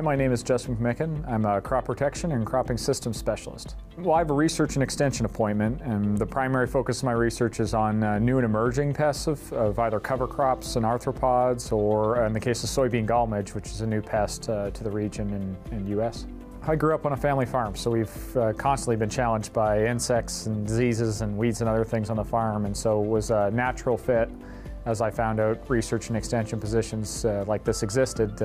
Hi, my name is Justin McMechan. I'm a crop protection and cropping systems specialist. Well, I have a research and extension appointment, and the primary focus of my research is on uh, new and emerging pests of, of, either cover crops and arthropods, or uh, in the case of soybean gall midge, which is a new pest uh, to the region in, in U.S. I grew up on a family farm, so we've uh, constantly been challenged by insects and diseases and weeds and other things on the farm, and so it was a natural fit as I found out research and extension positions uh, like this existed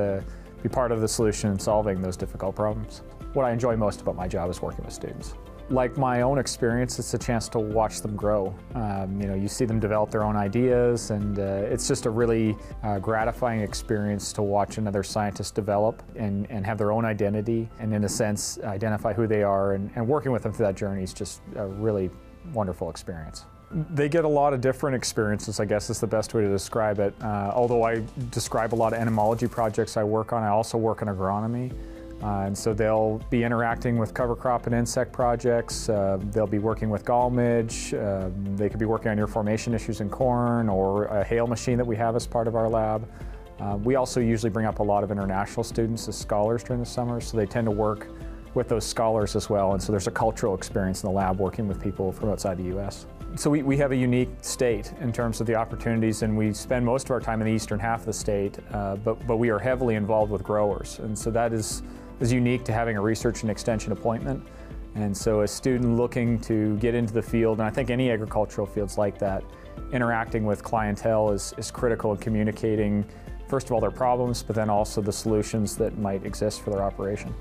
be part of the solution in solving those difficult problems. What I enjoy most about my job is working with students. Like my own experience, it's a chance to watch them grow. Um, you know, you see them develop their own ideas, and uh, it's just a really uh, gratifying experience to watch another scientist develop and, and have their own identity, and in a sense, identify who they are. And, and working with them through that journey is just a really wonderful experience. They get a lot of different experiences, I guess is the best way to describe it. Uh, although I describe a lot of entomology projects I work on, I also work in agronomy. Uh, and so they'll be interacting with cover crop and insect projects. Uh, they'll be working with gall midge. Uh, they could be working on ear formation issues in corn or a hail machine that we have as part of our lab. Uh, we also usually bring up a lot of international students as scholars during the summer, so they tend to work with those scholars as well. And so there's a cultural experience in the lab working with people from outside the U.S. So we, we have a unique state in terms of the opportunities, and we spend most of our time in the eastern half of the state, uh, but, but we are heavily involved with growers. And so that is, is unique to having a research and extension appointment. And so a student looking to get into the field, and I think any agricultural fields like that, interacting with clientele is, is critical in communicating, first of all, their problems, but then also the solutions that might exist for their operation.